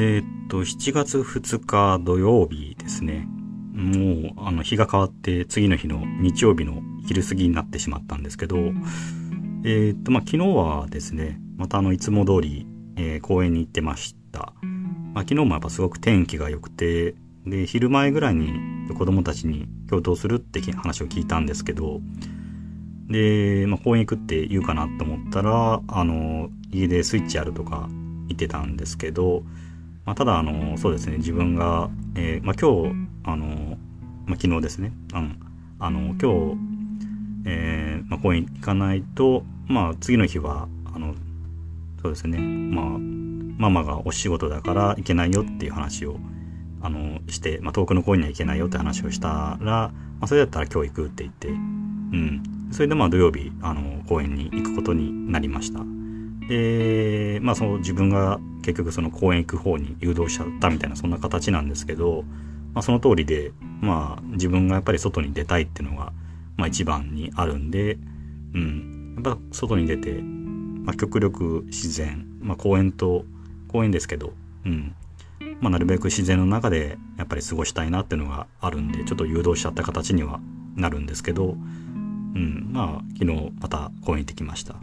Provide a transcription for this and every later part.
えー、っと、7月2日土曜日ですね。もう、あの、日が変わって次の日の日曜日の昼過ぎになってしまったんですけど、えー、っと、まあ、昨日はですね、またあの、いつも通り、えー、公園に行ってました。まあ、昨日もやっぱすごく天気が良くて、で、昼前ぐらいに子供たちに今日どうするって話を聞いたんですけど、で、まあ、公園行くって言うかなと思ったら、あの、家でスイッチあるとか言ってたんですけど、まあ、ただあのそうですね自分が、えー、まあ、今日あの、まあ、昨日ですね、うん、あの今日、えーまあ、公園行かないと、まあ、次の日はあのそうですね。まあママがお仕事だから行けないよっていう話をあのして、まあ、遠くの公園には行けないよって話をしたら、まあ、それだったら今日行くって言って、うん、それでまあ土曜日あの公園に行くことになりました。でまあその自分が結局その公園行く方に誘導しちゃったみたいなそんな形なんですけど、まあ、その通りでまあ自分がやっぱり外に出たいっていうのが、まあ、一番にあるんで、うん、やっぱ外に出て、まあ、極力自然、まあ、公園と公園ですけど、うん。まあ、なるべく自然の中でやっぱり過ごしたいなっていうのがあるんでちょっと誘導しちゃった形にはなるんですけど、うん、まあ昨日また公園行ってきました。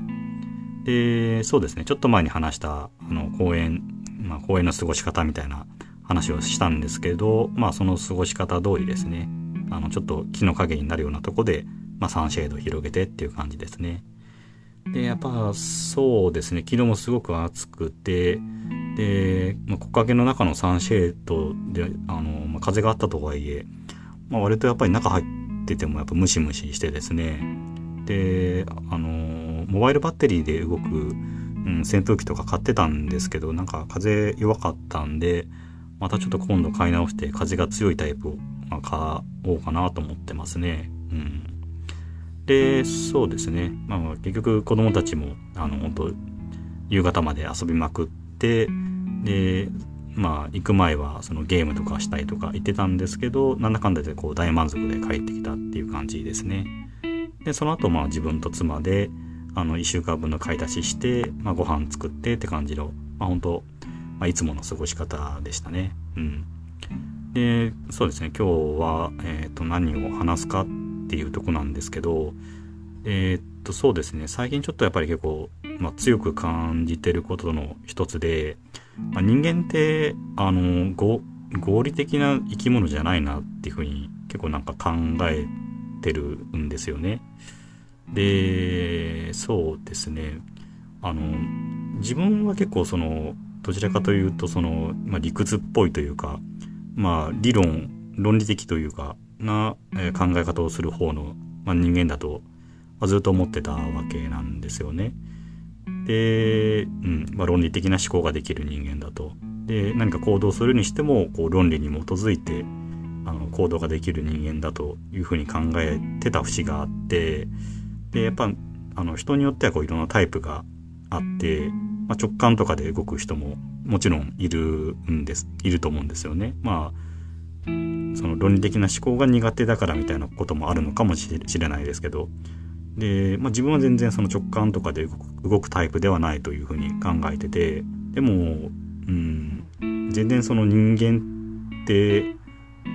で、そうですね、ちょっと前に話した、あの、公園、まあ、公園の過ごし方みたいな話をしたんですけど、まあ、その過ごし方通りですね、あの、ちょっと木の陰になるようなとこで、まあ、サンシェードを広げてっていう感じですね。で、やっぱ、そうですね、昨日もすごく暑くて、で、まあ、木陰の中のサンシェードで、あの、まあ、風があったとはいえ、まあ、割とやっぱり中入っててもやっぱムシムシしてですね、で、あのモバイルバッテリーで動く、うん、扇風機とか買ってたんですけどなんか風弱かったんでまたちょっと今度買い直して風が強いタイプを、ま、買おうかなと思ってますね。うん、でそうですね、まあ、結局子供たちもあの本当夕方まで遊びまくってでまあ行く前はそのゲームとかしたいとか言ってたんですけどなんだかんだでこう大満足で帰ってきたっていう感じですね。でその後まあ自分と妻であの1週間分の買い出しして、まあ、ご飯作ってって感じの、まあ、本当、まあ、いつもの過ごし方でしたね。うん。で、そうですね、今日は、え、ー、と、何を話すかっていうとこなんですけど、えっ、と、そうですね、最近ちょっとやっぱり結構、まあ、強く感じてることの一つで、まあ、人間って、あの、合理的な生き物じゃないなっていうふうに結構なんか考えてるんですよね。でそうですねあの自分は結構そのどちらかというとその、まあ、理屈っぽいというかまあ理論論理的というかな、考え方をする方の、まあ、人間だと、まあ、ずっと思ってたわけなんですよね。で、うんまあ、論理的な思考ができる人間だと。で何か行動するにしてもこう論理に基づいてあの行動ができる人間だというふうに考えてた節があってでやっぱあの人によってはこういろんなタイプがあって、まあ、直感とかで動く人ももちろんいるんですいると思うんですよね。まあその論理的な思考が苦手だからみたいなこともあるのかもしれないですけどで、まあ、自分は全然その直感とかで動くタイプではないというふうに考えててでも、うん、全然その人間って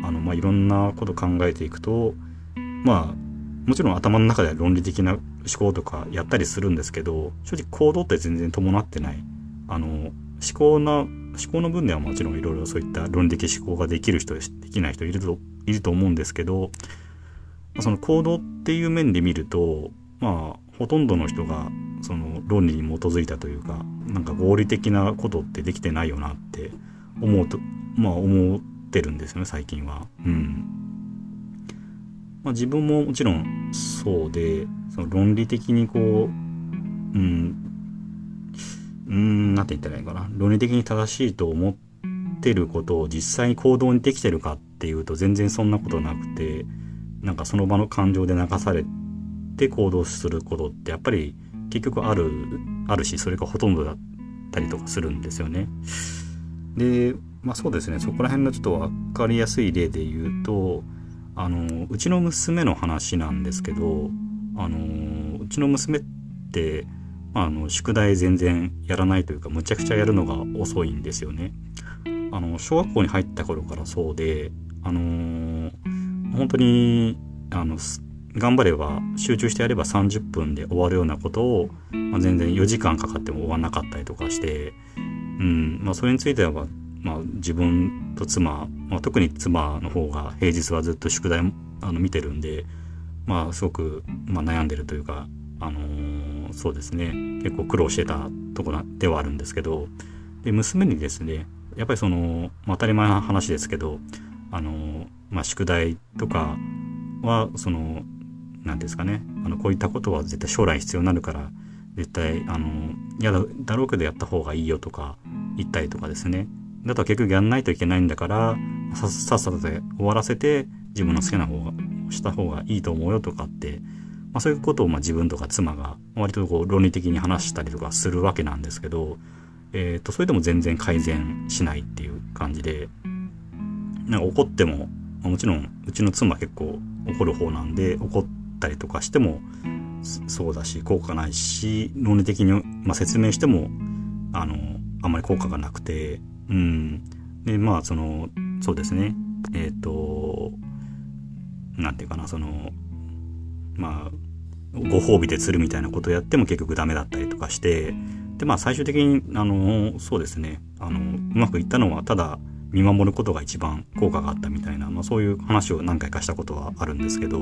あの、まあ、いろんなこと考えていくとまあもちろん頭の中では論理的な思考とかやったりするんですけど正直行動って全然伴ってないあの思考な思考の分ではもちろんいろいろそういった論理的思考ができる人できない人いるといると思うんですけどその行動っていう面で見るとまあほとんどの人がその論理に基づいたというかなんか合理的なことってできてないよなって思うとまあ思ってるんですよね最近は。うんまあ、自分ももちろんそうでその論理的にこううんうんなんて言ったらいいかな論理的に正しいと思ってることを実際に行動にできてるかっていうと全然そんなことなくてなんかその場の感情で流されて行動することってやっぱり結局あるあるしそれがほとんどだったりとかするんですよね。でまあそうですねそこら辺のちょっと分かりやすい例で言うとあのうちの娘の話なんですけどあのうちの娘ってまあの宿題全然やらないというかむちゃくちゃやるのが遅いんですよね。あの、小学校に入った頃からそうで、あのー、本当に、あの、頑張れば、集中してやれば30分で終わるようなことを、まあ、全然4時間かかっても終わんなかったりとかして、うん、まあ、それについては、まあ、自分と妻、まあ、特に妻の方が平日はずっと宿題あの見てるんで、まあ、すごく、まあ、悩んでるというか、あのー、そうですね、結構苦労してたところではあるんですけど、で、娘にですね、やっぱりその、まあ、当たり前な話ですけど、あの、まあ、宿題とかは、その、何ですかね、あの、こういったことは絶対将来必要になるから、絶対、あの、嫌だろうけどやった方がいいよとか言ったりとかですね。だと結局やんないといけないんだから、さっさとで終わらせて、自分の好きな方が、した方がいいと思うよとかって、まあそういうことをまあ自分とか妻が割とこう論理的に話したりとかするわけなんですけど、えっ、ー、と、それでも全然改善しないっていう感じで、なんか怒ってもま、もちろんうちの妻結構怒る方なんで、怒ったりとかしてもそうだし、効果ないし、論理的に、まあ、説明しても、あの、あんまり効果がなくて、うん。で、まあ、その、そうですね。えっ、ー、と、なんていうかな、その、まあ、ご褒美で釣るみたいなことをやっても結局ダメだったりとかして、で、まあ最終的に、あの、そうですね、あの、うまくいったのは、ただ見守ることが一番効果があったみたいな、まあそういう話を何回かしたことはあるんですけど、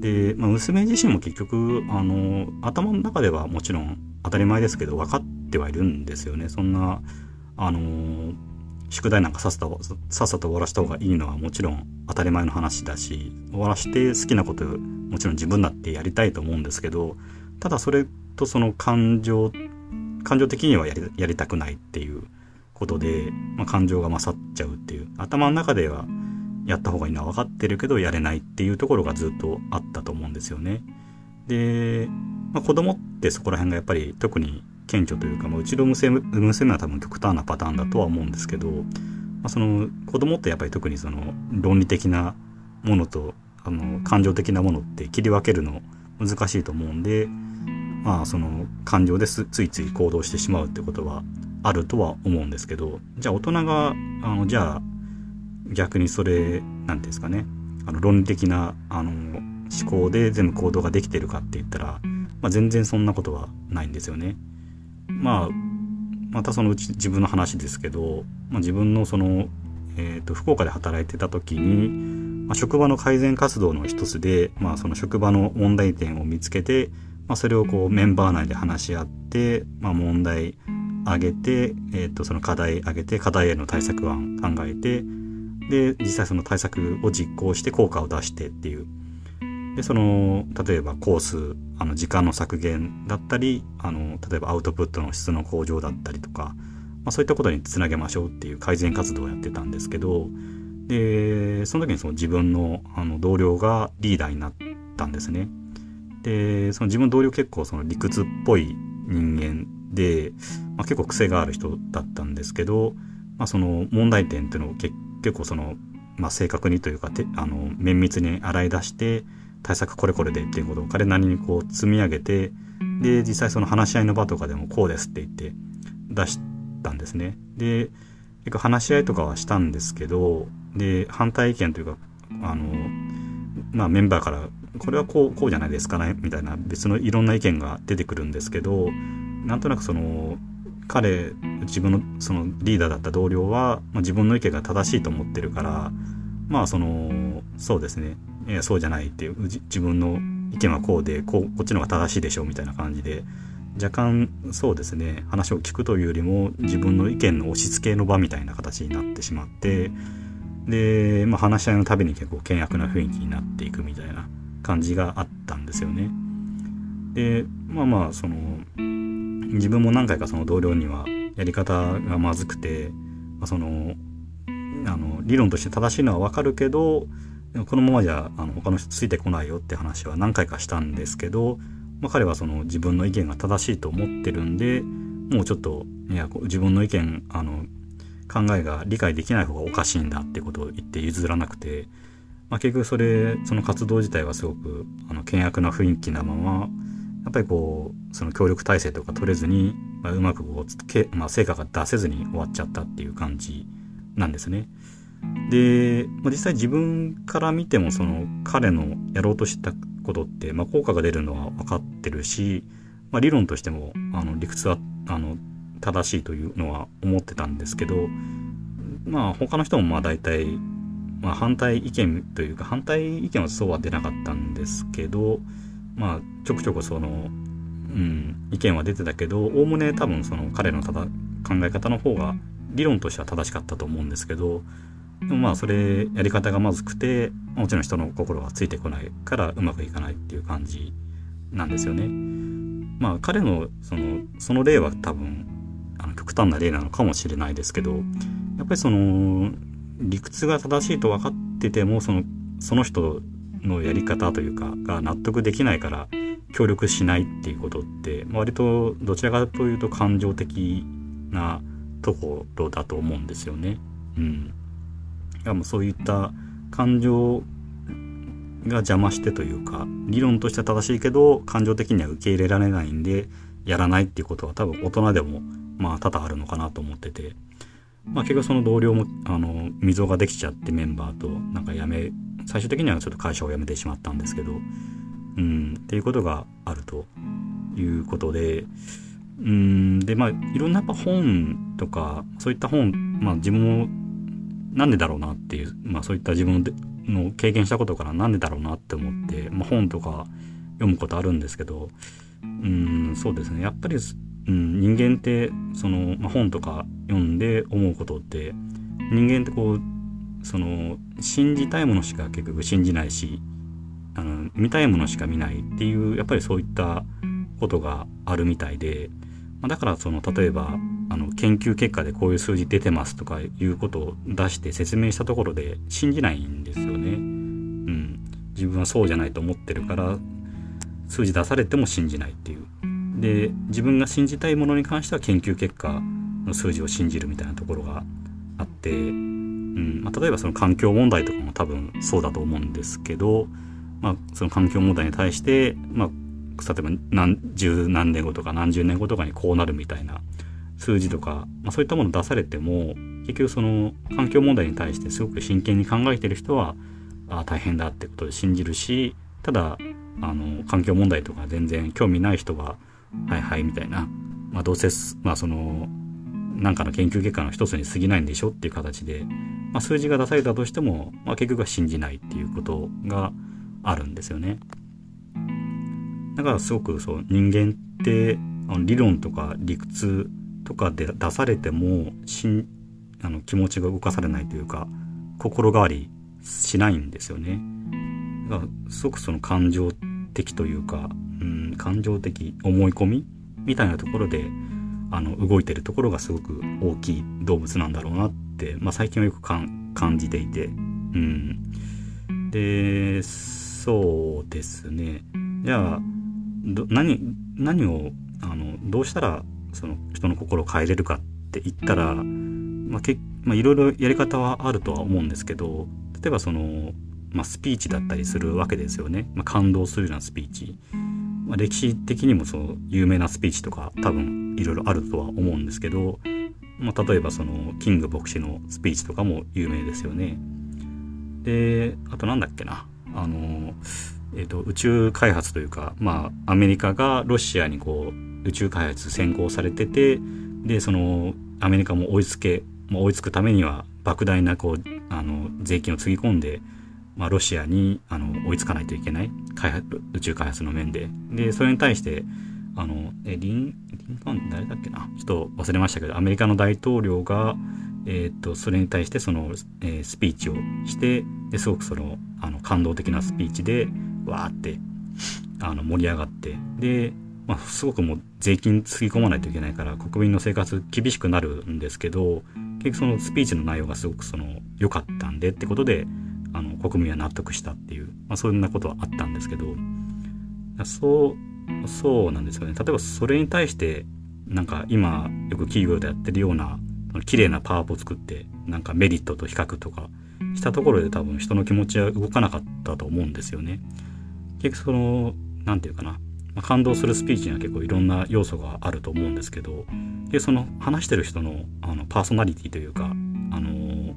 で、まあ娘自身も結局、あの、頭の中ではもちろん当たり前ですけど、分かってはいるんですよね。そんな、あの、宿題なんかさっさとさっさと終わらした方がいいのはもちろん当たり前の話だし終わらして好きなこともちろん自分だってやりたいと思うんですけどただそれとその感情感情的にはやりやりたくないっていうことで、まあ、感情が勝っちゃうっていう。頭の中ではやった方がいいのは分かってるけどやれないっていうところがずっとあったと思うんですよね。で、まあ、子供ってそこら辺がやっぱり特に顕著というか、まあ、うちの娘娘は多分極端なパターンだとは思うんですけど、まあ、その子供ってやっぱり特にその論理的なものとあの感情的なものって切り分けるの難しいと思うんで、まあその感情ですついつい行動してしまうってことはあるとは思うんですけどじゃあ大人があのじゃあ逆にそれ何て言うんですかねあの論理的なあの思考で全部行動ができてるかって言ったら、まあ、全然そんなことはないんですよね。まあまたそのうち自分の話ですけど、まあ、自分のその、えーと、福岡で働いてた時に、まあ、職場の改善活動の一つで、まあ、その職場の問題点を見つけて、まあ、それをこうメンバー内で話し合って、まあ、問題上げて、え、ー、と、その課題上げて、課題への対策案考えて、で、実際その対策を実行して効果を出してっていう。で、その、例えばコース、あの、時間の削減だったり、あの、例えばアウトプットの質の向上だったりとか、まあ、そういったことにつなげましょうっていう改善活動をやってたんですけど、で、その時にその自分のあの同僚がリーダーになったんですね。で、その自分の同僚結構その理屈っぽい人間で、まあ、結構癖がある人だったんですけど、まあ、その問題点っていうのを結構その、まあ、正確にというかあの綿密に洗い出して対策これこれでっていうことを彼なりにこう積み上げてで実際その話し合いの場とかでもこうですって言って出したんですね。で結構話し合いとかはしたんですけどで反対意見というかあのまあメンバーからこれはこうこうじゃないですかねみたいな別のいろんな意見が出てくるんですけどなんとなくその彼自分のそのリーダーだった同僚は、まあ、自分の意見が正しいと思ってるからまあそのそうですねいやそうじゃないっていう自分の意見はこうでこうこっちの方が正しいでしょうみたいな感じで若干そうですね話を聞くというよりも自分の意見の押し付けの場みたいな形になってしまってで、まあ、話し合いのたびに結構険悪な雰囲気になっていくみたいな感じがあったんですよね。でまあまあその自分も何回かその同僚にはやり方がまずくて、まあ、そのあの理論として正しいのは分かるけどこのままじゃあの他の人ついてこないよって話は何回かしたんですけど、まあ、彼はその自分の意見が正しいと思ってるんでもうちょっといや自分の意見あの考えが理解できない方がおかしいんだってことを言って譲らなくてまあ、結局それその活動自体はすごくあの険悪な雰囲気なままやっぱりこうその協力体制とか取れずに、まあ、うまくこうけ、まあ、成果が出せずに終わっちゃったっていう感じなんですね。で、まあ、実際自分から見てもその彼のやろうとしたことって、まあ、効果が出るのは分かってるし、まあ、理論としてもあの理屈はあの正しいというのは思ってたんですけどまあ他の人もまあ大体、まあ、反対意見というか反対意見はそうは出なかったんですけどまあちょくちょくその、うん、意見は出てたけどおおむね多分その彼のただ考え方の方が理論としては正しかったと思うんですけどでもまあそれやり方がまずくてもちろん人の心はついてこないからうまくいかないっていう感じなんですよね。まあ彼のそのその例は多分あの極端な例なのかもしれないですけどやっぱりその理屈が正しいと分かっててもそのその人のやり方というかが納得できないから協力しないっていうことって割とどちらかというと感情的なところだと思うんですよね。うん。がもうそういった感情が邪魔してというか理論としては正しいけど感情的には受け入れられないんでやらないっていうことは多分大人でもまあ多々あるのかなと思っててまあ結局その同僚もあの溝ができちゃってメンバーとなんか辞め最終的にはちょっと会社を辞めてしまったんですけどうんっていうことがあるということでうんでまあいろんなやっぱ本とかそういった本まあ自分もなんでだろうなっていう、まあそういった自分の経験したことからなんでだろうなって思って、まあ本とか読むことあるんですけど、うん、そうですね。やっぱり、うん、人間って、その、まあ、本とか読んで思うことって、人間ってこう、その、信じたいものしか結局信じないし、あの、見たいものしか見ないっていう、やっぱりそういったことがあるみたいで、まあ、だからその、例えば、あの研究結果でこういう数字出てますとかいうことを出して説明したところで信じないんですよね。うん。自分はそうじゃないと思ってるから数字出されても信じないっていう。で、自分が信じたいものに関しては研究結果の数字を信じるみたいなところがあって、うんまあ、例えばその環境問題とかも多分そうだと思うんですけど、まあ、その環境問題に対して、まあ、例えば何十何年後とか何十年後とかにこうなるみたいな数字とか、まあ、そういったもの出されても結局その環境問題に対してすごく真剣に考えてる人はあ大変だってことで信じるしただあの環境問題とか全然興味ない人ははいはいみたいな、まあ、どうせまあそのなんかの研究結果の一つに過ぎないんでしょっていう形で、まあ、数字が出されたとしても、まあ、結局は信じないっていうことがあるんですよね。だからすごくそう人間って理論とか理屈とかで出されてもしんあの気持ちが動かされないというか心変わりしないんですよね。だからすごくその感情的というか、うん、感情的思い込みみたいなところであの動いてるところがすごく大きい動物なんだろうなって、まあ、最近はよく感じていて、うん、でそうですねじゃあ何何をあのどうしたらその人の心を変えれるかって言ったら、まあ、けまあ、いろいろやり方はあるとは思うんですけど例えばその、まあ、スピーチだったりするわけですよね、まあ、感動するようなスピーチ、まあ、歴史的にもその有名なスピーチとか多分いろいろあるとは思うんですけど、まあ、例えばそのキング牧師のスピーチとかも有名ですよね。であとなんだっけな。あのえーと、宇宙開発というか、まあ、アメリカがロシアにこう宇宙開発先行されててでそのアメリカも追いつけ、まあ、追いつくためには莫大なこうあの税金をつぎ込んで、まあ、ロシアにあの追いつかないといけない開発宇宙開発の面で。でそれに対してあのえリンリンカーン誰だっけな？ちょっと忘れましたけどアメリカの大統領がえー、とそれに対してその、えー、スピーチをしてですごくそのあの感動的なスピーチでわーってあの盛り上がってで、まあ、すごくもう税金つぎ込まないといけないから国民の生活厳しくなるんですけど結局そのスピーチの内容がすごくその良かったんでってことであの国民は納得したっていう、まあ、そんなことはあったんですけどそうそうなんですよね例えばそれに対してなんか今よく企業でやってるような綺麗なパワポを作ってなんかメリットと比較とかしたところで多分人の気持ちは動かなかったと思うんですよね。結局その何て言うかな、まあ、感動するスピーチには結構いろんな要素があると思うんですけどでその話してる人のあのパーソナリティというかあの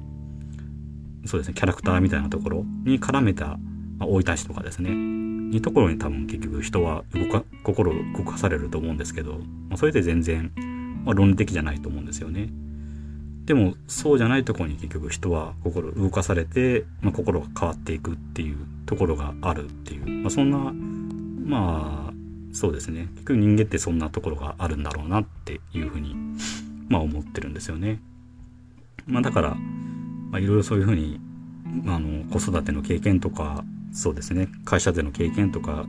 そうですね、キャラクターみたいなところに絡めた、まあ、大分市とかですね、にところに多分結局人は動か、心動かされると思うんですけど、まあ、それで全然、まあ、論理的じゃないと思うんですよね。でも、そうじゃないところに結局人は心動かされて、まあ、心が変わっていくっていうところがあるっていう、まあ、そんな、まあ、そうですね。結局人間ってそんなところがあるんだろうなっていうふうに、まあ思ってるんですよね。まあだから、いろいろそういうふうに、あの、子育ての経験とか、そうですね、会社での経験とか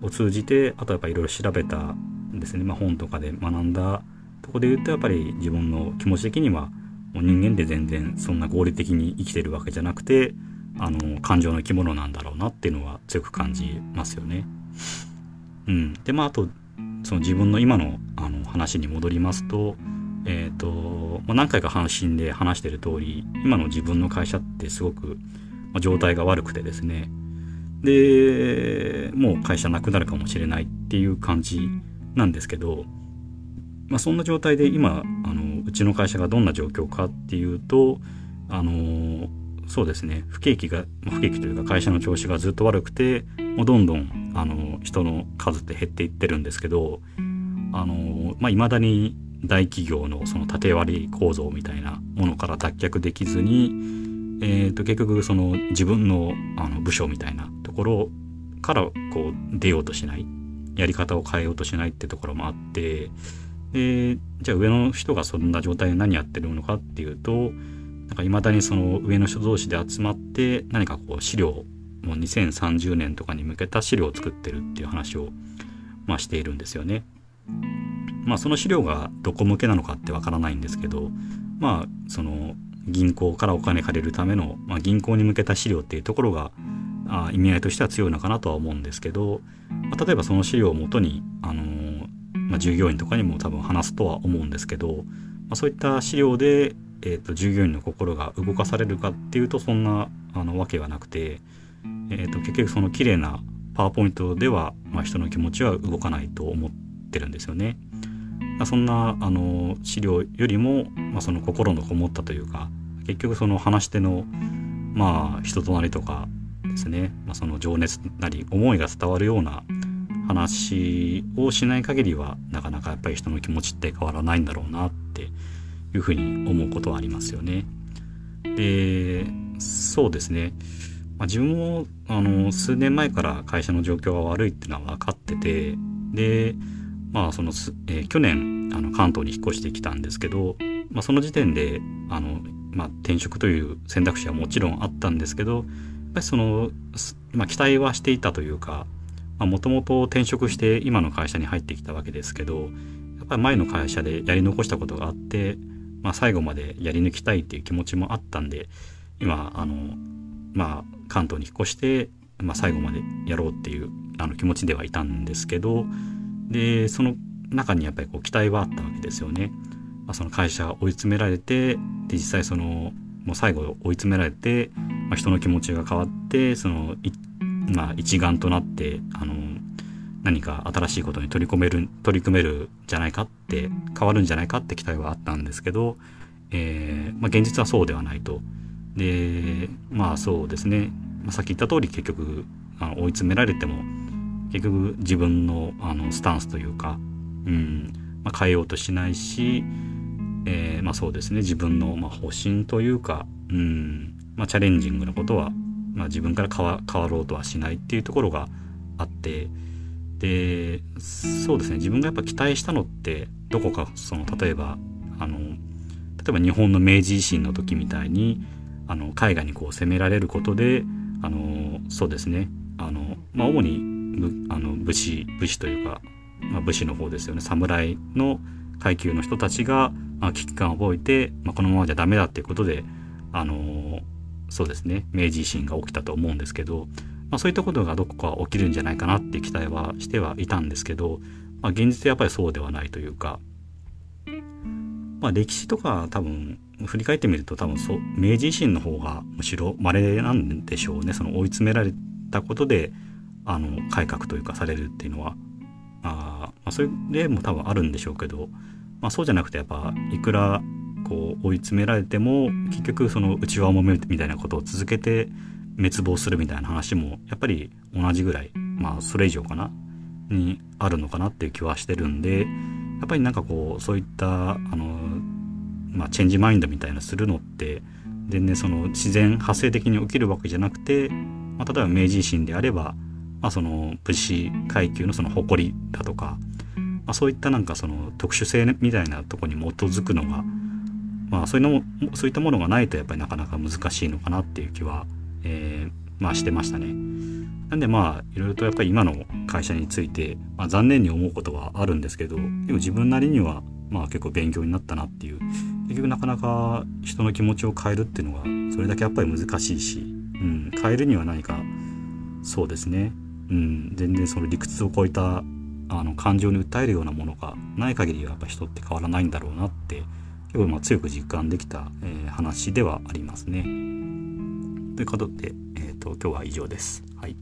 を通じて、あとやっぱいろいろ調べたんですね、まあ本とかで学んだとこで言うとやっぱり自分の気持ち的には、もう人間で全然そんな合理的に生きてるわけじゃなくて、あの、感情の生き物なんだろうなっていうのは強く感じますよね。うん。で、まあ、あと、その自分の今のあの話に戻りますと、え、ー、と、まあ、何回か阪神で話してる通り、今の自分の会社ってすごく、まあ、状態が悪くてですね、で、もう会社なくなるかもしれないっていう感じなんですけど、まあ、そんな状態で今、あの、うちの会社がどんな状況かっていうと、あの、そうですね、不景気が、不景気というか会社の調子がずっと悪くて、もうどんどん、あの、人の数って減っていってるんですけど、あの、まあ、未だに大企業のその縦割り構造みたいなものから脱却できずに、えー、と結局その自分のあの部署みたいなところからこう出ようとしないやり方を変えようとしないってところもあってでじゃあ上の人がそんな状態で何やってるのかっていうとなんか未だにその上の人同士で集まって何かこう資料もう2030年とかに向けた資料を作ってるっていう話を、まあ、しているんですよね。まあその資料がどこ向けなのかってわからないんですけど、まあその銀行からお金借りるための、まあ、銀行に向けた資料っていうところがあ意味合いとしては強いのかなとは思うんですけど、まあ、例えばその資料をもとに、あのー、まあ、従業員とかにも多分話すとは思うんですけど、まあ、そういった資料で、えーと、従業員の心が動かされるかっていうとそんなあのわけはなくて、えーと、結局その綺麗なパワーポイントでは、まあ、人の気持ちは動かないと思ってるんですよね。そんなあの資料よりも、まあ、その心のこもったというか結局その話し手のまあ人となりとかですね、まあ、その情熱なり思いが伝わるような話をしない限りはなかなかやっぱり人の気持ちって変わらないんだろうなっていうふうに思うことはありますよね。でそうですね、まあ、自分もあの数年前から会社の状況が悪いっていうのは分かっててでまあその、えー、去年あの関東に引っ越してきたんですけど、まあ、その時点であの、まあ、転職という選択肢はもちろんあったんですけどやっぱりその、まあ、期待はしていたというかもともと転職して今の会社に入ってきたわけですけどやっぱり前の会社でやり残したことがあって、まあ、最後までやり抜きたいっていう気持ちもあったんで今あの、まあ、関東に引っ越して、まあ、最後までやろうっていうあの気持ちではいたんですけどでその中にやっぱりこう期待はあったわけですよね。まあ、その会社追い詰められてで実際そのもう最後追い詰められて、まあ、人の気持ちが変わってそのまあ、一丸となってあの何か新しいことに取り込める取り組めるんじゃないかって変わるんじゃないかって期待はあったんですけど、えーまあ、現実はそうではないと。でまあそうですね、まあ、さっき言った通り結局あの追い詰められても結局自分のあのスタンスというか、うんまあ、変えようとしないし、えー、まあそうですね自分の、まあ、方針というか、うんまあ、チャレンジングなことは、まあ、自分から変わ変わろうとはしないっていうところがあってでそうですね。自分がやっぱ期待したのってどこかその例えばあの例えば日本の明治維新の時みたいにあの海外にこう攻められることであのそうですね。あの、まあ、主にあの武士武士というか、まあ、武士の方ですよね。侍の階級の人たちが、まあ、危機感を覚えて、まあ、このままじゃダメだっていうことであのそうですね。明治維新が起きたと思うんですけど、まあ、そういったことがどこか起きるんじゃないかなって期待はしてはいたんですけど、まあ、現実やっぱりそうではないというか、まあ、歴史とか多分振り返ってみると多分そ明治維新の方がむしろ稀なんでしょうね。その追い詰められたことであの改革というかされるっていうのは。あ、まあ、そういう例も多分あるんでしょうけど、まあ、そうじゃなくてやっぱいくらこう追い詰められても結局その内輪をもめるみたいなことを続けて滅亡するみたいな話もやっぱり同じぐらいまあそれ以上かなにあるのかなっていう気はしてるんでやっぱりなんかこうそういったあのまあチェンジマインドみたいなするのって全然その自然発生的に起きるわけじゃなくて、まあ、例えば明治維新であれば、まあ、その武士階級のその誇りだとか、まあ、そういったなんかその特殊性みたいなとこに基づくのが、まあ、そういうのもそういったものがないとやっぱりなかなか難しいのかなっていう気は、えー、まあしてましたね。なんでまあいろいろとやっぱり今の会社について、まあ、残念に思うことはあるんですけどでも自分なりにはまあ結構勉強になったなっていう結局なかなか人の気持ちを変えるっていうのがそれだけやっぱり難しいし、うん、変えるには何かそうですね、うん、全然その理屈を超えたあの感情に訴えるようなものがない限りはやっぱ人って変わらないんだろうなって結構まあ強く実感できた、えー、話ではありますね。ということで、えーと、と今日は以上です。はい